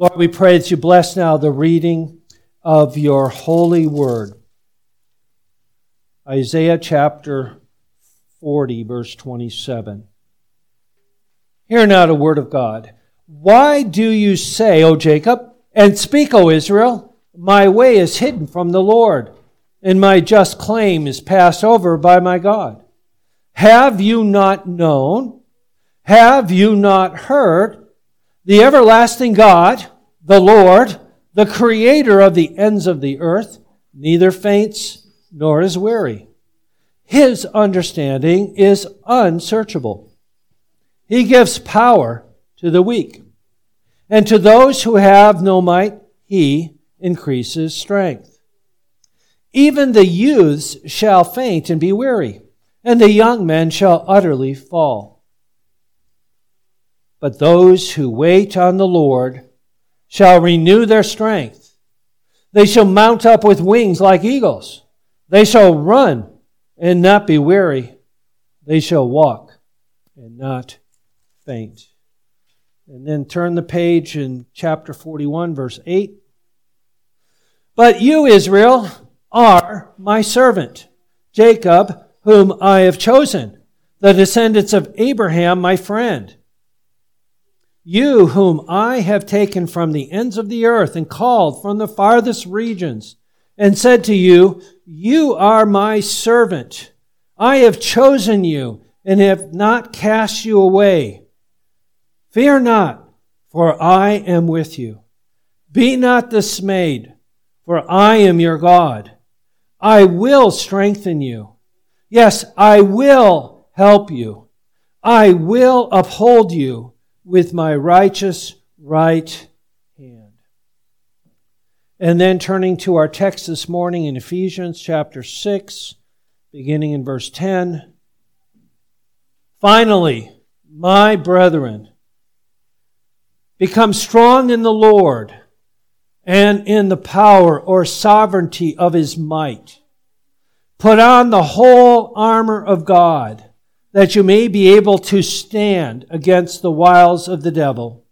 Lord, we pray that you bless now the reading of your holy word. Isaiah chapter 40, verse 27. Hear now the word of God. Why do you say, O Jacob, and speak, O Israel, my way is hidden from the Lord, and my just claim is passed over by my God? Have you not known? Have you not heard? The everlasting God, the Lord, the creator of the ends of the earth, neither faints nor is weary. His understanding is unsearchable. He gives power to the weak. And to those who have no might, he increases strength. Even the youths shall faint and be weary, and the young men shall utterly fall. But those who wait on the Lord shall renew their strength. They shall mount up with wings like eagles. They shall run and not be weary. They shall walk and not faint. And then turn the page in chapter 41, verse 8. But you, Israel, are my servant, Jacob, whom I have chosen, the descendants of Abraham, my friend. You, whom I have taken from the ends of the earth and called from the farthest regions, and said to you, You are my servant. I have chosen you and have not cast you away. Fear not, for I am with you. Be not dismayed, for I am your God. I will strengthen you. Yes, I will help you. I will uphold you with my righteous right hand. And then turning to our text this morning in Ephesians chapter 6, beginning in verse 10. Finally, my brethren, Become strong in the Lord and in the power or sovereignty of his might. Put on the whole armor of God that you may be able to stand against the wiles of the devil.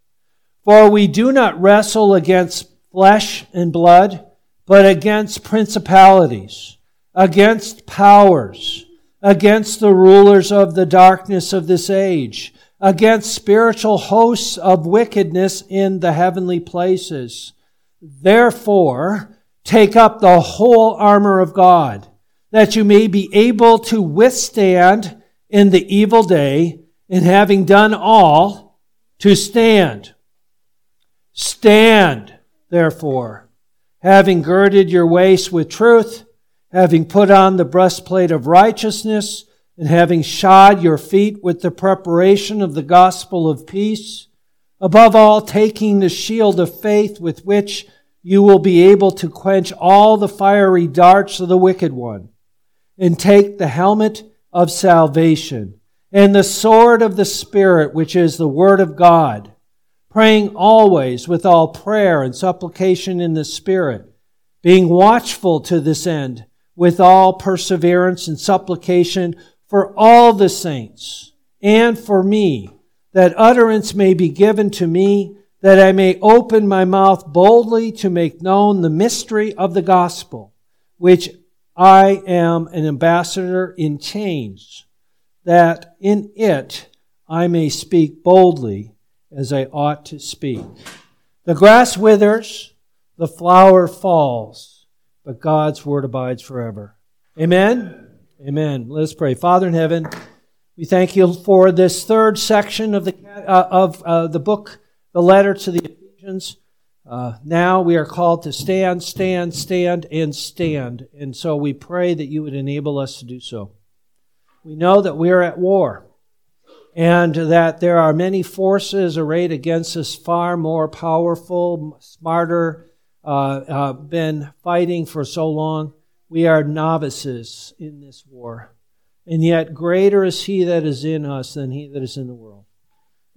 For we do not wrestle against flesh and blood, but against principalities, against powers, against the rulers of the darkness of this age against spiritual hosts of wickedness in the heavenly places. Therefore, take up the whole armor of God, that you may be able to withstand in the evil day, and having done all, to stand. Stand, therefore, having girded your waist with truth, having put on the breastplate of righteousness, and having shod your feet with the preparation of the gospel of peace, above all, taking the shield of faith with which you will be able to quench all the fiery darts of the wicked one, and take the helmet of salvation and the sword of the Spirit, which is the Word of God, praying always with all prayer and supplication in the Spirit, being watchful to this end with all perseverance and supplication for all the saints and for me, that utterance may be given to me, that I may open my mouth boldly to make known the mystery of the gospel, which I am an ambassador in chains, that in it I may speak boldly as I ought to speak. The grass withers, the flower falls, but God's word abides forever. Amen. Amen. Let's pray. Father in heaven, we thank you for this third section of the uh, of uh, the book, the letter to the Ephesians. Uh, now we are called to stand, stand, stand, and stand. And so we pray that you would enable us to do so. We know that we are at war and that there are many forces arrayed against us, far more powerful, smarter, uh, uh, been fighting for so long. We are novices in this war. And yet, greater is He that is in us than He that is in the world.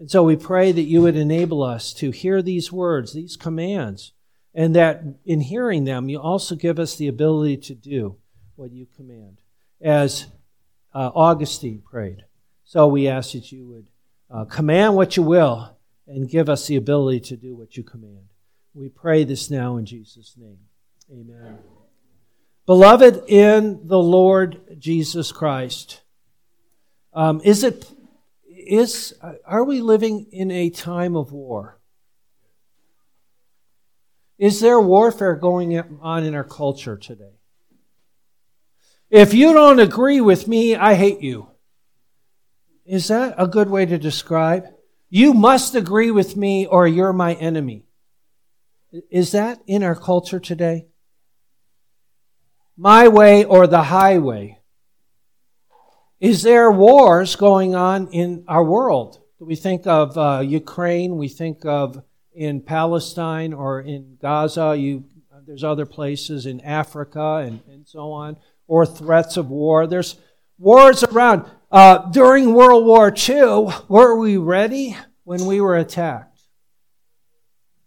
And so we pray that you would enable us to hear these words, these commands, and that in hearing them, you also give us the ability to do what you command, as uh, Augustine prayed. So we ask that you would uh, command what you will and give us the ability to do what you command. We pray this now in Jesus' name. Amen. Beloved in the Lord Jesus Christ, um, is it is are we living in a time of war? Is there warfare going on in our culture today? If you don't agree with me, I hate you. Is that a good way to describe? You must agree with me or you're my enemy. Is that in our culture today? My way or the highway? Is there wars going on in our world? We think of uh, Ukraine? We think of in Palestine or in Gaza. You, there's other places in Africa and, and so on, or threats of war. There's wars around. Uh, during World War II, were we ready when we were attacked?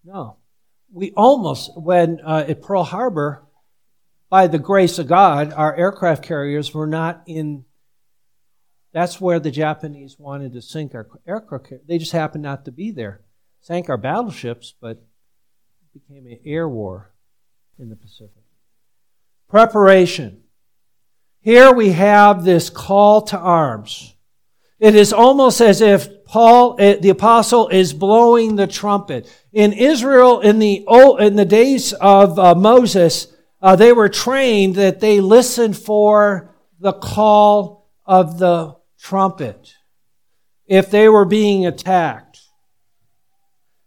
No. We almost, when uh, at Pearl Harbor, by the grace of God, our aircraft carriers were not in that's where the Japanese wanted to sink our aircraft. They just happened not to be there. Sank our battleships, but it became an air war in the Pacific. Preparation. Here we have this call to arms. It is almost as if Paul, eh, the apostle, is blowing the trumpet. In Israel, in the old, in the days of uh, Moses, uh, they were trained that they listened for the call of the trumpet if they were being attacked.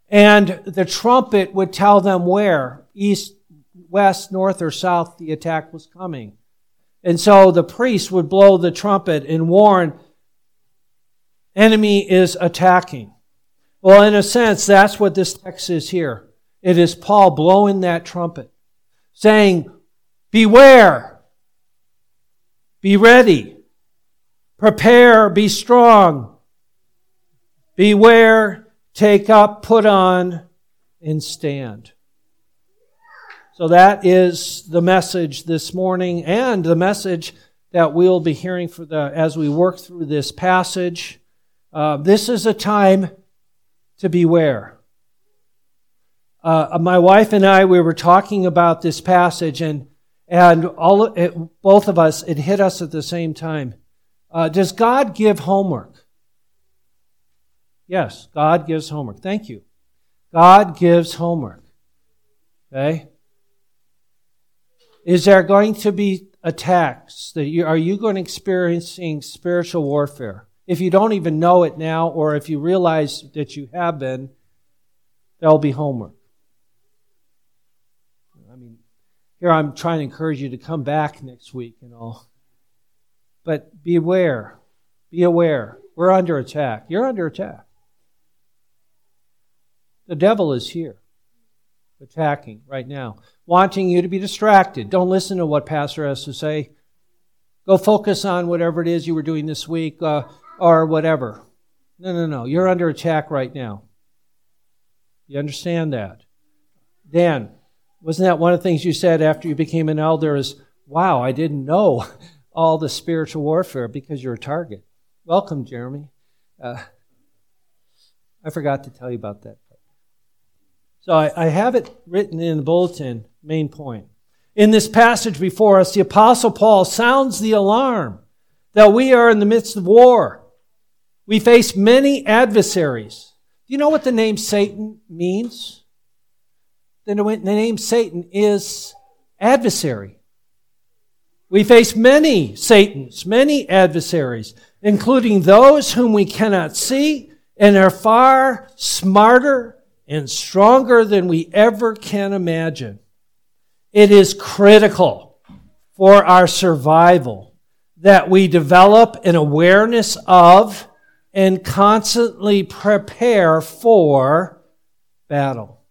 And the trumpet would tell them where, east, west, north, or south, the attack was coming. And so the priest would blow the trumpet and warn, enemy is attacking. Well, in a sense, that's what this text is here. It is Paul blowing that trumpet, saying, Beware, be ready. Prepare, be strong. Beware, take up, put on, and stand. So that is the message this morning and the message that we'll be hearing for the, as we work through this passage. Uh, this is a time to beware. Uh, my wife and I, we were talking about this passage and, and all, it, both of us, it hit us at the same time. Uh, does God give homework? Yes, God gives homework. Thank you. God gives homework. Okay? Is there going to be attacks? That you, are you going to experiencing spiritual warfare? If you don't even know it now, or if you realize that you have been, there'll be homework. I mean, here I'm trying to encourage you to come back next week and all. But beware. Be aware. We're under attack. You're under attack. The devil is here, attacking right now, wanting you to be distracted. Don't listen to what Pastor has to say. Go focus on whatever it is you were doing this week uh, or whatever. No, no, no. You're under attack right now. You understand that? Dan, wasn't that one of the things you said after you became an elder is, wow, I didn't know all the spiritual warfare because you're a target. Welcome, Jeremy. Uh, I forgot to tell you about that. So I, I have it written in the bulletin, main point. In this passage before us, the Apostle Paul sounds the alarm that we are in the midst of war. We face many adversaries. Do you know what the name Satan means? The name Satan is adversary. We face many Satans, many adversaries, including those whom we cannot see and are far smarter and stronger than we ever can imagine. It is critical for our survival that we develop an awareness of and constantly prepare for battle.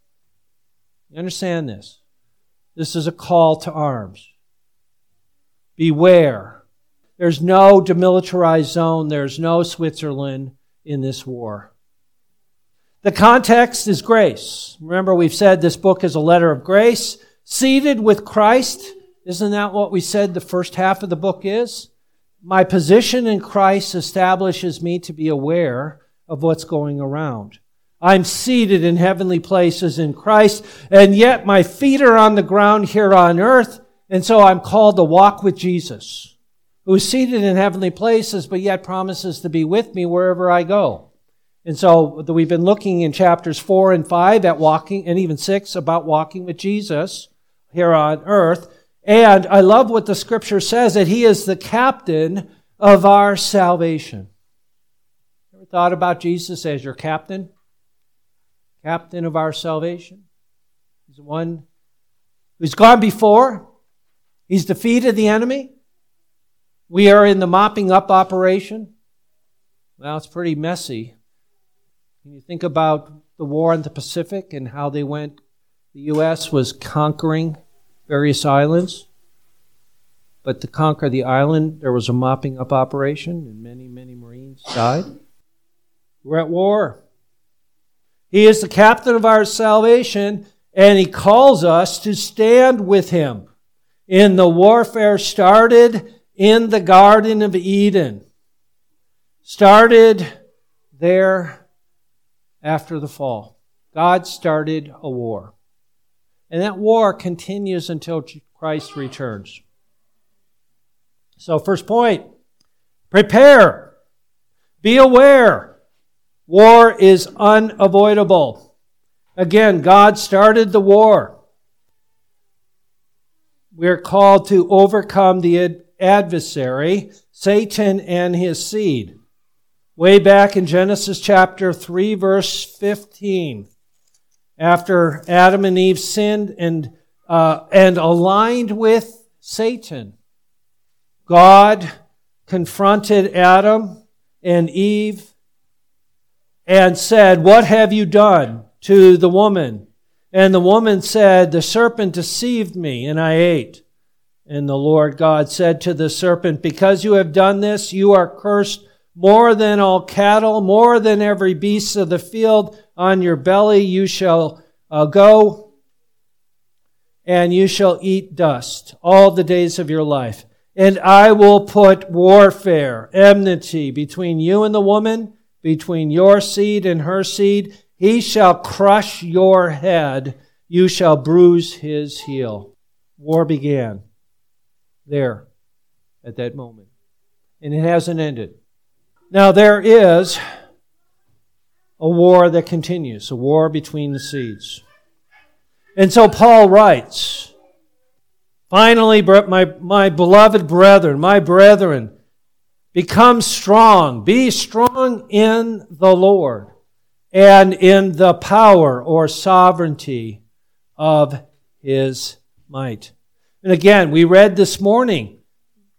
You understand this? This is a call to arms. Beware. There's no demilitarized zone. There's no Switzerland in this war. The context is grace. Remember, we've said this book is a letter of grace, seated with Christ. Isn't that what we said the first half of the book is? My position in Christ establishes me to be aware of what's going around. I'm seated in heavenly places in Christ, and yet my feet are on the ground here on earth, and so I'm called to walk with Jesus, who is seated in heavenly places, but yet promises to be with me wherever I go. And so we've been looking in chapters four and five at walking, and even six about walking with Jesus here on earth. And I love what the scripture says that he is the captain of our salvation. Ever thought about Jesus as your captain? captain of our salvation. He's the one who's gone before. He's defeated the enemy. We are in the mopping up operation. Well, it's pretty messy. Can you think about the war in the Pacific and how they went? The U.S. was conquering various islands. But to conquer the island, there was a mopping up operation, and many, many Marines died. We're at war. He is the captain of our salvation, and He calls us to stand with Him in the warfare started in the Garden of Eden. Started there after the fall. God started a war. And that war continues until Christ returns. So, first point prepare, be aware War is unavoidable. Again, God started the war. We're called to overcome the adversary, Satan and his seed. Way back in Genesis chapter 3, verse 15, after Adam and Eve sinned and, uh, and aligned with Satan, God confronted Adam and Eve and said, What have you done to the woman? And the woman said, The serpent deceived me, and I ate. And the Lord God said to the serpent, Because you have done this, you are cursed more than all cattle, more than every beast of the field. On your belly you shall uh, go, and you shall eat dust all the days of your life. And I will put warfare, enmity between you and the woman between your seed and her seed. He shall crush your head. You shall bruise his heel. War began there at that moment. And it hasn't ended. Now, there is a war that continues, a war between the seeds. And so Paul writes, Finally, my, my beloved brethren, my brethren, Become strong. Be strong in the Lord and in the power or sovereignty of his might. And again, we read this morning,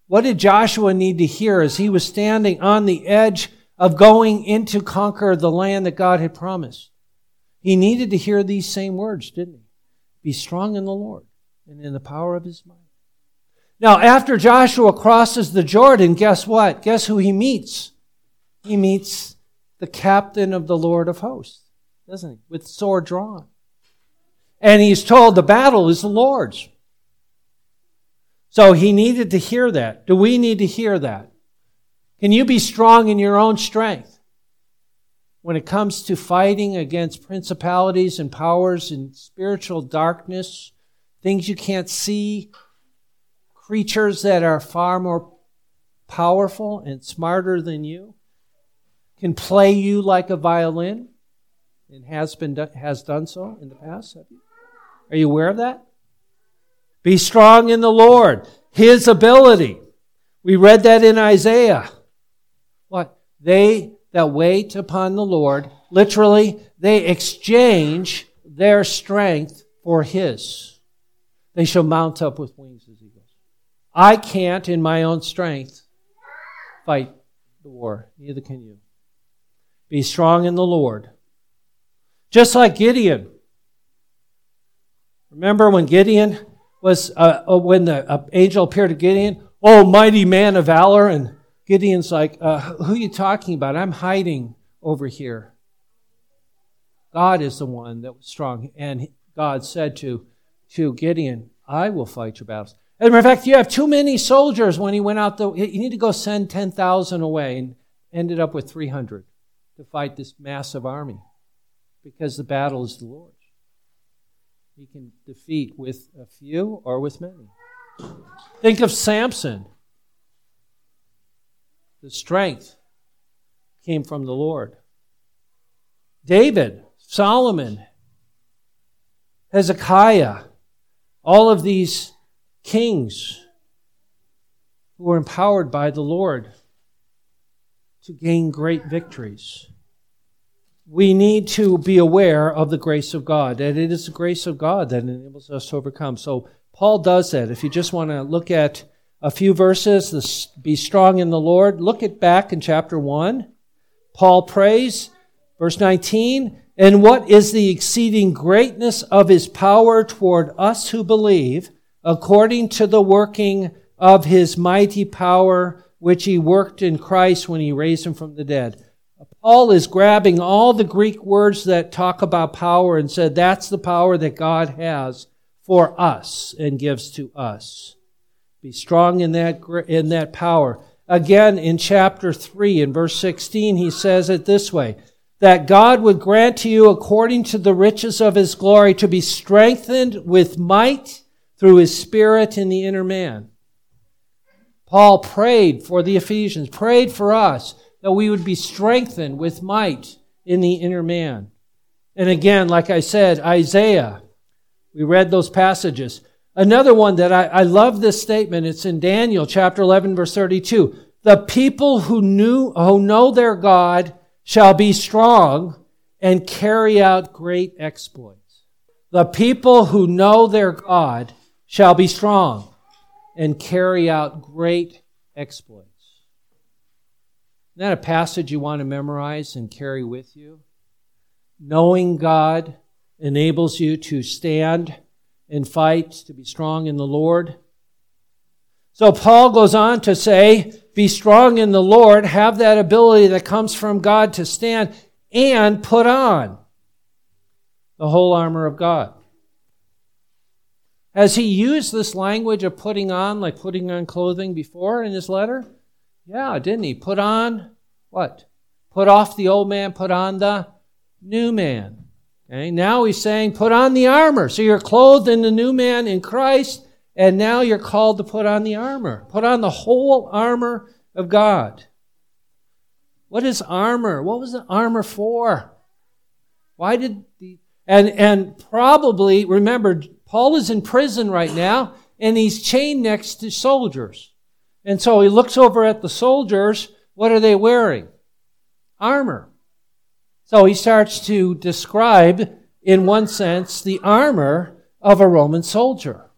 what did Joshua need to hear as he was standing on the edge of going into conquer the land that God had promised? He needed to hear these same words, didn't he? Be strong in the Lord and in the power of his might. Now, after Joshua crosses the Jordan, guess what? Guess who he meets? He meets the captain of the Lord of hosts, doesn't he? With sword drawn. And he's told the battle is the Lord's. So he needed to hear that. Do we need to hear that? Can you be strong in your own strength when it comes to fighting against principalities and powers and spiritual darkness, things you can't see, creatures that are far more powerful and smarter than you can play you like a violin and has been has done so in the past. You? are you aware of that? Be strong in the lord his ability. We read that in isaiah. What? They that wait upon the lord literally they exchange their strength for his. They shall mount up with wings as eagles. I can't, in my own strength, fight the war. Neither can you. Be strong in the Lord. Just like Gideon. Remember when Gideon was, uh, uh, when the uh, angel appeared to Gideon? Oh, mighty man of valor. And Gideon's like, uh, who are you talking about? I'm hiding over here. God is the one that was strong. And God said to, to Gideon, I will fight your battles. As a matter of fact, you have too many soldiers when he went out. The, you need to go send 10,000 away and ended up with 300 to fight this massive army. because the battle is the Lord's. He can defeat with a few or with many. Think of Samson. The strength came from the Lord. David, Solomon, Hezekiah, all of these kings who were empowered by the Lord to gain great victories. We need to be aware of the grace of God, and it is the grace of God that enables us to overcome. So Paul does that. If you just want to look at a few verses, be strong in the Lord, look at back in chapter 1. Paul prays, verse 19, and what is the exceeding greatness of his power toward us who believe, according to the working of his mighty power, which he worked in Christ when he raised him from the dead. Paul is grabbing all the Greek words that talk about power and said that's the power that God has for us and gives to us. Be strong in that, in that power. Again, in chapter 3, in verse 16, he says it this way that God would grant to you, according to the riches of his glory, to be strengthened with might through his Spirit in the inner man. Paul prayed for the Ephesians, prayed for us that we would be strengthened with might in the inner man. And again, like I said, Isaiah, we read those passages. Another one that I, I love this statement, it's in Daniel chapter 11, verse 32. The people who knew, who know their God shall be strong and carry out great exploits. The people who know their God shall be strong and carry out great exploits. Isn't that a passage you want to memorize and carry with you? Knowing God enables you to stand and fight, to be strong in the Lord. So Paul goes on to say, be strong in the Lord, have that ability that comes from God to stand, and put on the whole armor of God. Has he used this language of putting on, like putting on clothing before in his letter? Yeah, didn't he? Put on what? Put off the old man, put on the new man. Okay, now he's saying put on the armor. So you're clothed in the new man in Christ and now you're called to put on the armor. Put on the whole armor of God. What is armor? What was the armor for? Why did the and and probably remember Paul is in prison right now and he's chained next to soldiers. And so he looks over at the soldiers. What are they wearing? Armor. So he starts to describe, in one sense, the armor of a Roman soldier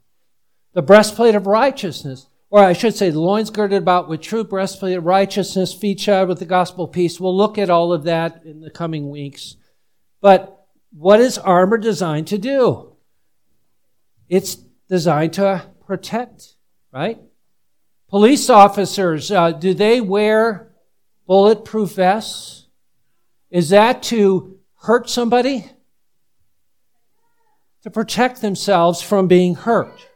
the breastplate of righteousness, or I should say, the loins girded about with true breastplate of righteousness, feet shod with the gospel of peace. We'll look at all of that in the coming weeks. But what is armor designed to do? It's designed to protect, right? Police officers, uh, do they wear bulletproof vests? Is that to hurt somebody? To protect themselves from being hurt.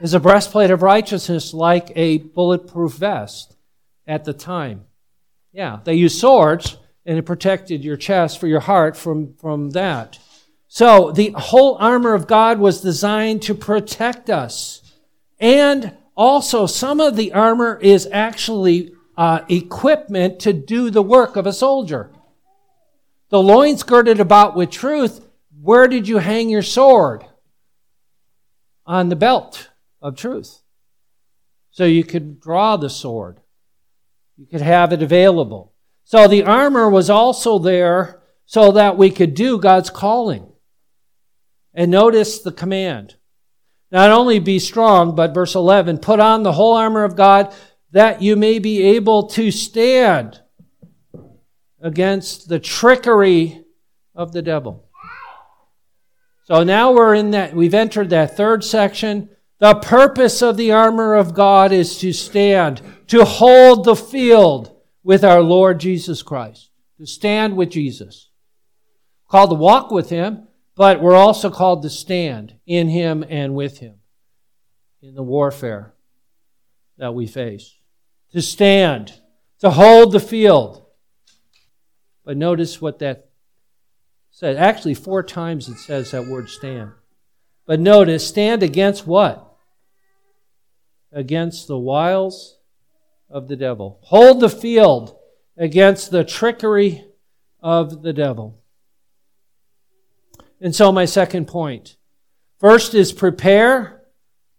Is a breastplate of righteousness like a bulletproof vest at the time? Yeah, they used swords and it protected your chest for your heart from, from that. So the whole armor of God was designed to protect us. And also, some of the armor is actually uh, equipment to do the work of a soldier. The loins girded about with truth. Where did you hang your sword? On the belt of truth. So you could draw the sword. You could have it available. So the armor was also there so that we could do God's calling. And notice the command. Not only be strong, but verse 11, put on the whole armor of God that you may be able to stand against the trickery of the devil. So now we're in that, we've entered that third section the purpose of the armor of God is to stand, to hold the field with our Lord Jesus Christ, to stand with Jesus. Called to walk with Him, but we're also called to stand in Him and with Him in the warfare that we face. To stand, to hold the field. But notice what that said. Actually, four times it says that word stand. But notice, stand against what? Against the wiles of the devil. Hold the field against the trickery of the devil. And so, my second point first is prepare,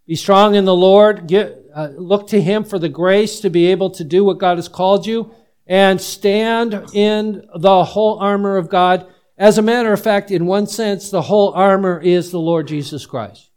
be strong in the Lord, get, uh, look to Him for the grace to be able to do what God has called you, and stand in the whole armor of God. As a matter of fact, in one sense, the whole armor is the Lord Jesus Christ.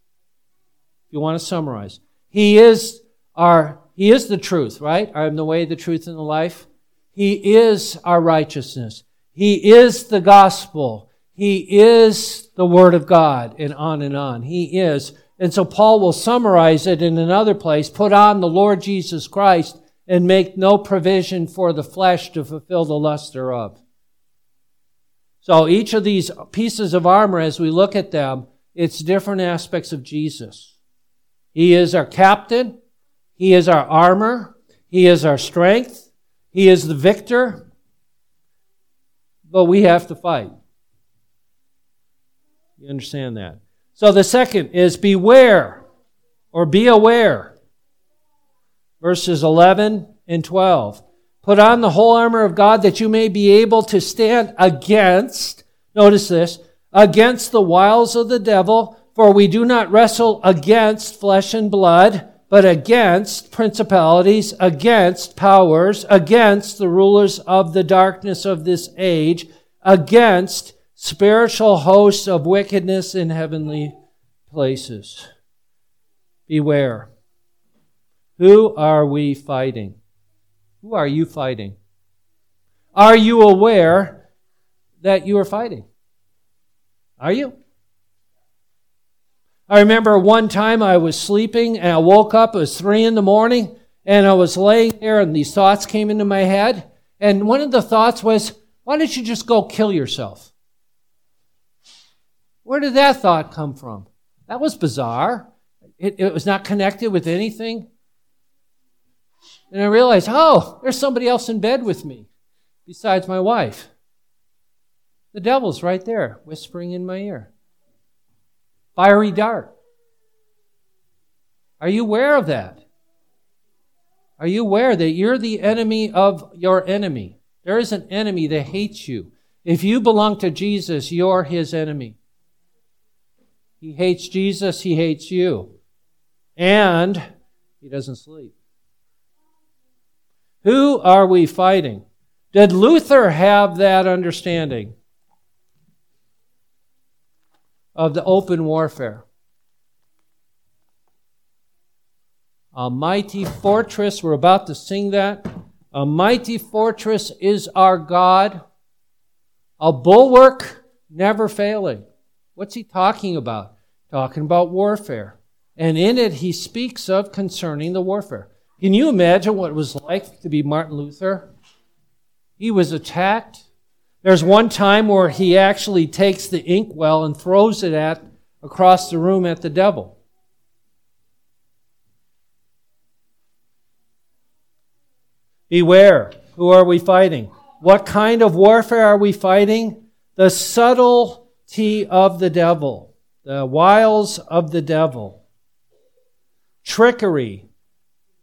If you want to summarize, He is our, He is the truth, right? I am the way, the truth, and the life. He is our righteousness. He is the gospel. He is the Word of God, and on and on. He is. And so Paul will summarize it in another place put on the Lord Jesus Christ and make no provision for the flesh to fulfill the lust thereof. So each of these pieces of armor, as we look at them, it's different aspects of Jesus. He is our captain. He is our armor. He is our strength. He is the victor. But we have to fight. You understand that? So the second is beware or be aware. Verses 11 and 12. Put on the whole armor of God that you may be able to stand against, notice this, against the wiles of the devil, for we do not wrestle against flesh and blood, but against principalities, against powers, against the rulers of the darkness of this age, against spiritual hosts of wickedness in heavenly places. Beware. Who are we fighting? Who are you fighting? Are you aware that you are fighting? Are you? I remember one time I was sleeping and I woke up, it was three in the morning, and I was laying there and these thoughts came into my head. And one of the thoughts was, why don't you just go kill yourself? Where did that thought come from? That was bizarre. It, it was not connected with anything. And I realized, oh, there's somebody else in bed with me besides my wife. The devil's right there, whispering in my ear. Fiery dart. Are you aware of that? Are you aware that you're the enemy of your enemy? There is an enemy that hates you. If you belong to Jesus, you're his enemy. He hates Jesus, he hates you. And he doesn't sleep. Who are we fighting? Did Luther have that understanding of the open warfare? A mighty fortress, we're about to sing that. A mighty fortress is our God, a bulwark never failing. What's he talking about? Talking about warfare. And in it, he speaks of concerning the warfare. Can you imagine what it was like to be Martin Luther? He was attacked. There's one time where he actually takes the inkwell and throws it at across the room at the devil. Beware. Who are we fighting? What kind of warfare are we fighting? The subtle of the devil, the wiles of the devil, trickery,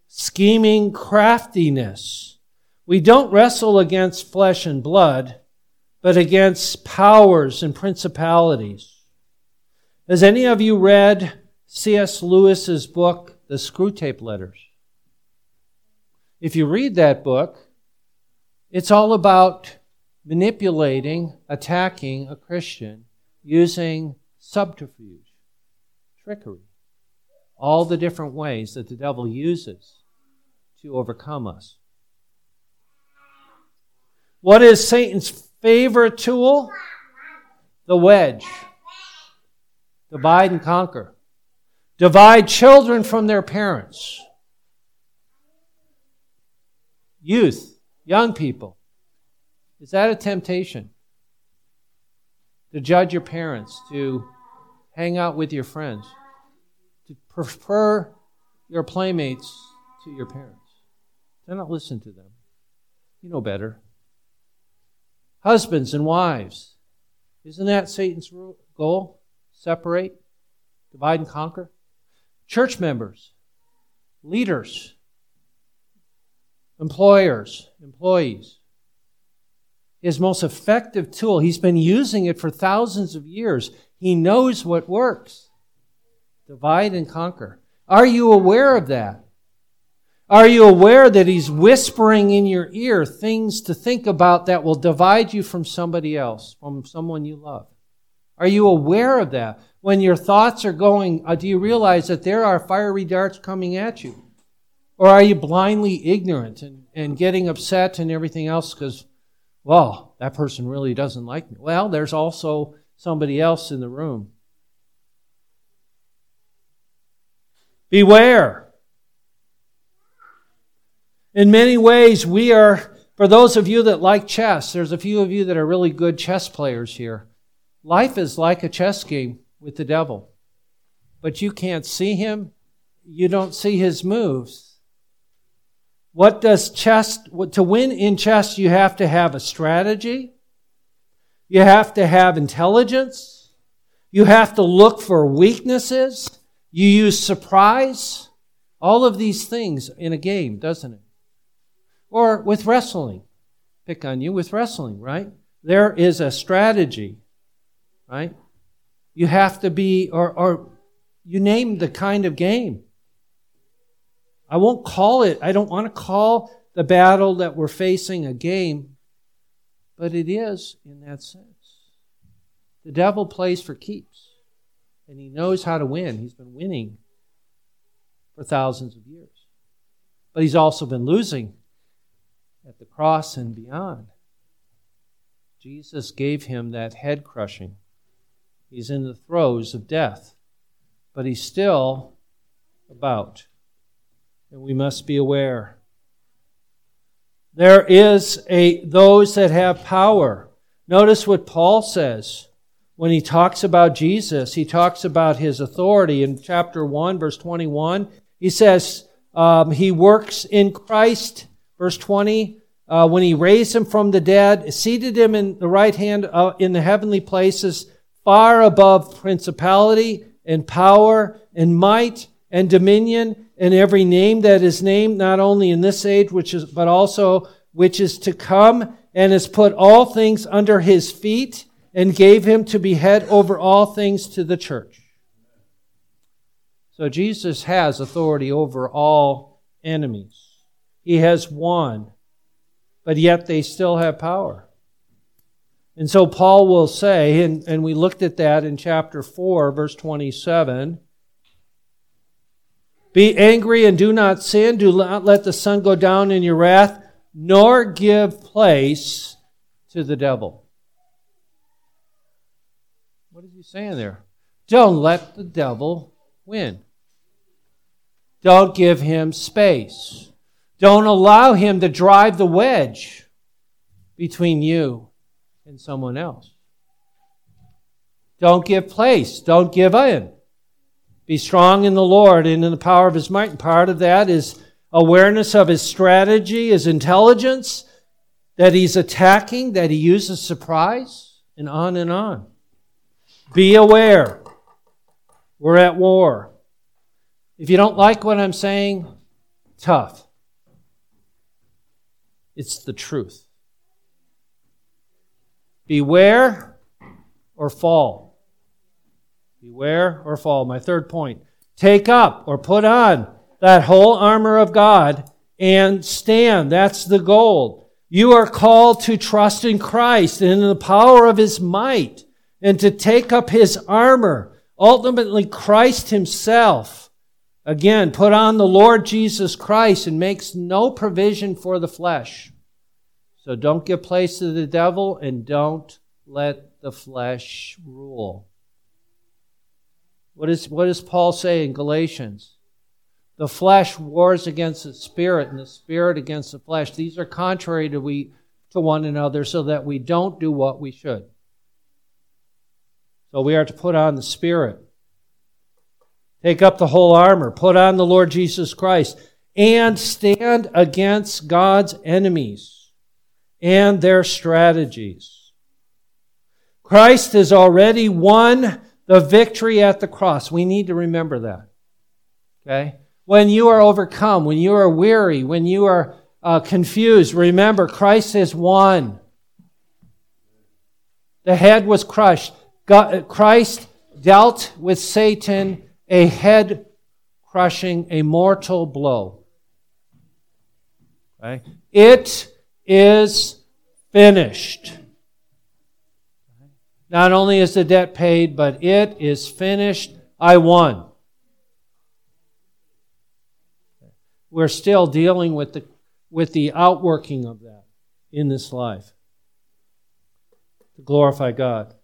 scheming craftiness. We don't wrestle against flesh and blood, but against powers and principalities. Has any of you read C.S. Lewis's book, The Screwtape Letters? If you read that book, it's all about manipulating, attacking a Christian using subterfuge, trickery, all the different ways that the devil uses to overcome us. What is Satan's favorite tool? The wedge. Divide and conquer. Divide children from their parents. Youth, young people. Is that a temptation? To judge your parents, to hang out with your friends, to prefer your playmates to your parents. Do not listen to them. You know better. Husbands and wives, Isn't that Satan's goal? Separate, divide, and conquer? Church members, leaders, employers, employees. His most effective tool, he's been using it for thousands of years. He knows what works. Divide and conquer. Are you aware of that? Are you aware that he's whispering in your ear things to think about that will divide you from somebody else, from someone you love? Are you aware of that? When your thoughts are going, uh, do you realize that there are fiery darts coming at you? Or are you blindly ignorant and, and getting upset and everything else because, well, that person really doesn't like me? Well, there's also somebody else in the room. Beware. In many ways, we are, for those of you that like chess, there's a few of you that are really good chess players here. Life is like a chess game with the devil, but you can't see him, you don't see his moves. What does chess, to win in chess, you have to have a strategy, you have to have intelligence, you have to look for weaknesses, you use surprise, all of these things in a game, doesn't it? Or with wrestling. Pick on you with wrestling, right? There is a strategy, right? You have to be, or, or you name the kind of game. I won't call it, I don't want to call the battle that we're facing a game, but it is in that sense. The devil plays for keeps, and he knows how to win. He's been winning for thousands of years. But he's also been losing at the cross and beyond. Jesus gave him that head crushing. He's in the throes of death, but he's still about. And we must be aware. There is a those that have power. Notice what Paul says when he talks about Jesus. He talks about his authority in chapter 1, verse 21. He says, um, He works in Christ Verse 20, uh, when he raised him from the dead, seated him in the right hand uh, in the heavenly places, far above principality and power and might and dominion and every name that is named, not only in this age, which is, but also which is to come, and has put all things under his feet and gave him to be head over all things to the church. So Jesus has authority over all enemies. He has won, but yet they still have power. And so Paul will say, and, and we looked at that in chapter 4, verse 27 Be angry and do not sin. Do not let the sun go down in your wrath, nor give place to the devil. What is he saying there? Don't let the devil win. Don't give him space. Don't allow him to drive the wedge between you and someone else. Don't give place. Don't give in. Be strong in the Lord and in the power of his might. And part of that is awareness of his strategy, his intelligence, that he's attacking, that he uses surprise, and on and on. Be aware. We're at war. If you don't like what I'm saying, tough. It's the truth. Beware or fall. Beware or fall. My third point. Take up or put on that whole armor of God and stand. That's the goal. You are called to trust in Christ and in the power of His might and to take up His armor. Ultimately, Christ Himself Again, put on the Lord Jesus Christ and makes no provision for the flesh. So don't give place to the devil and don't let the flesh rule. What, is, what does Paul say in Galatians? The flesh wars against the spirit and the spirit against the flesh. These are contrary to, we, to one another so that we don't do what we should. So we are to put on the spirit. Take up the whole armor, put on the Lord Jesus Christ, and stand against God's enemies and their strategies. Christ has already won the victory at the cross. We need to remember that. Okay? When you are overcome, when you are weary, when you are uh, confused, remember Christ has won. The head was crushed. God, Christ dealt with Satan a head crushing, a mortal blow. Okay? It is finished. Not only is the debt paid, but it is finished. I won. We're still dealing with the, with the outworking of that in this life to glorify God.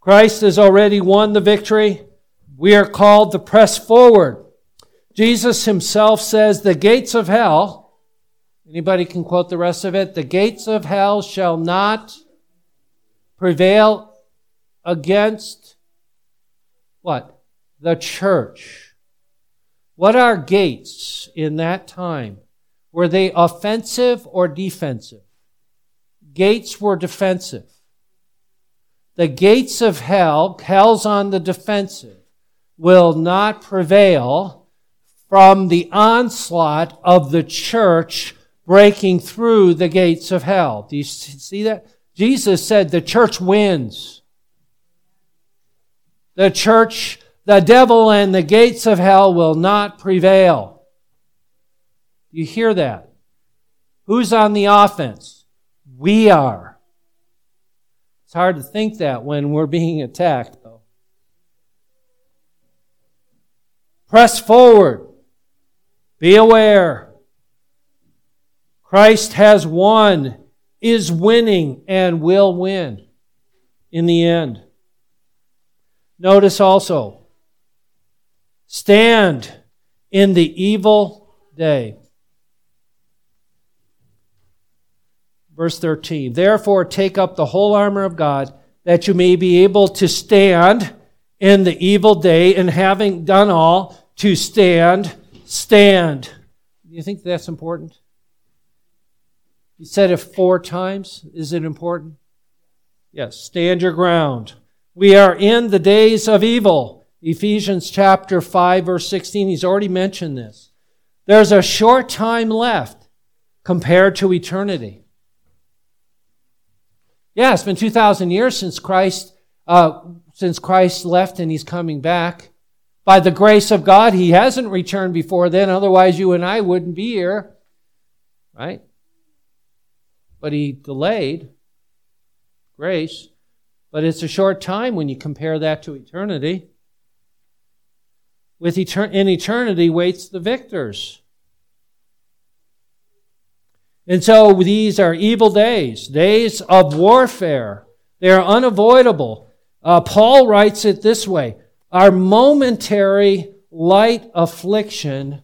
Christ has already won the victory. We are called to press forward. Jesus himself says, The gates of hell, anybody can quote the rest of it? The gates of hell shall not prevail against what? The church. What are gates in that time? Were they offensive or defensive? Gates were defensive. The gates of hell, hell's on the defensive, will not prevail from the onslaught of the church breaking through the gates of hell. Do you see that? Jesus said the church wins. The church, the devil and the gates of hell will not prevail. You hear that? Who's on the offense? We are. It's hard to think that when we're being attacked, though. Press forward. Be aware. Christ has won is winning and will win in the end. Notice also, stand in the evil day. Verse 13, therefore take up the whole armor of God that you may be able to stand in the evil day, and having done all, to stand, stand. Do you think that's important? He said it four times. Is it important? Yes. Stand your ground. We are in the days of evil. Ephesians chapter 5 verse 16. He's already mentioned this. There's a short time left compared to eternity. Yeah, it's been 2,000 years since Christ, uh, since Christ left and he's coming back. By the grace of God, he hasn't returned before then. Otherwise, you and I wouldn't be here. Right? But he delayed grace. But it's a short time when you compare that to eternity. With etern- in eternity waits the victors. And so these are evil days, days of warfare. They are unavoidable. Uh, Paul writes it this way Our momentary light affliction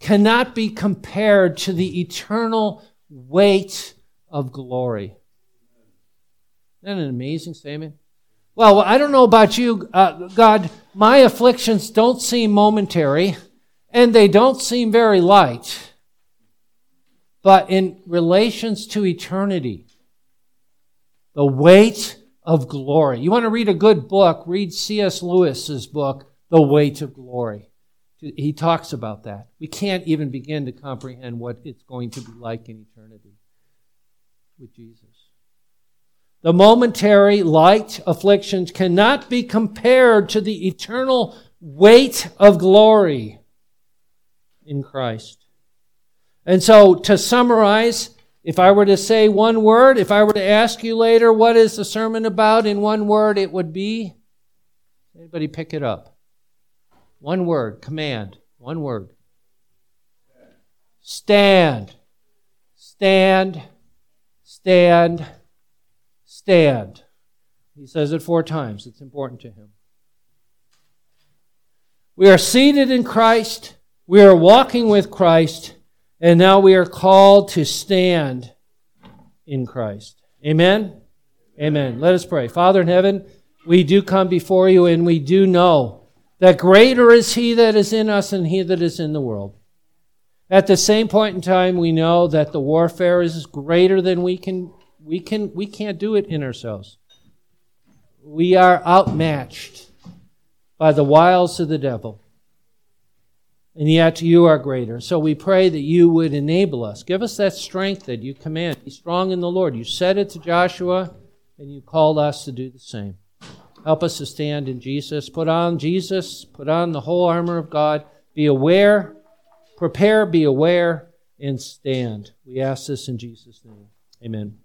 cannot be compared to the eternal weight of glory. Isn't that an amazing statement? Well, I don't know about you, uh, God. My afflictions don't seem momentary, and they don't seem very light. But in relations to eternity, the weight of glory. You want to read a good book? Read C.S. Lewis's book, The Weight of Glory. He talks about that. We can't even begin to comprehend what it's going to be like in eternity with Jesus. The momentary light afflictions cannot be compared to the eternal weight of glory in Christ. And so, to summarize, if I were to say one word, if I were to ask you later, what is the sermon about in one word, it would be anybody pick it up? One word, command, one word. Stand. Stand stand, stand. He says it four times. It's important to him. We are seated in Christ. We are walking with Christ. And now we are called to stand in Christ. Amen? Amen. Let us pray. Father in heaven, we do come before you and we do know that greater is he that is in us than he that is in the world. At the same point in time, we know that the warfare is greater than we can we can we can't do it in ourselves. we are outmatched by the wiles of the devil. And yet you are greater. So we pray that you would enable us. Give us that strength that you command. Be strong in the Lord. You said it to Joshua, and you called us to do the same. Help us to stand in Jesus. Put on Jesus. Put on the whole armor of God. Be aware. Prepare, be aware, and stand. We ask this in Jesus' name. Amen.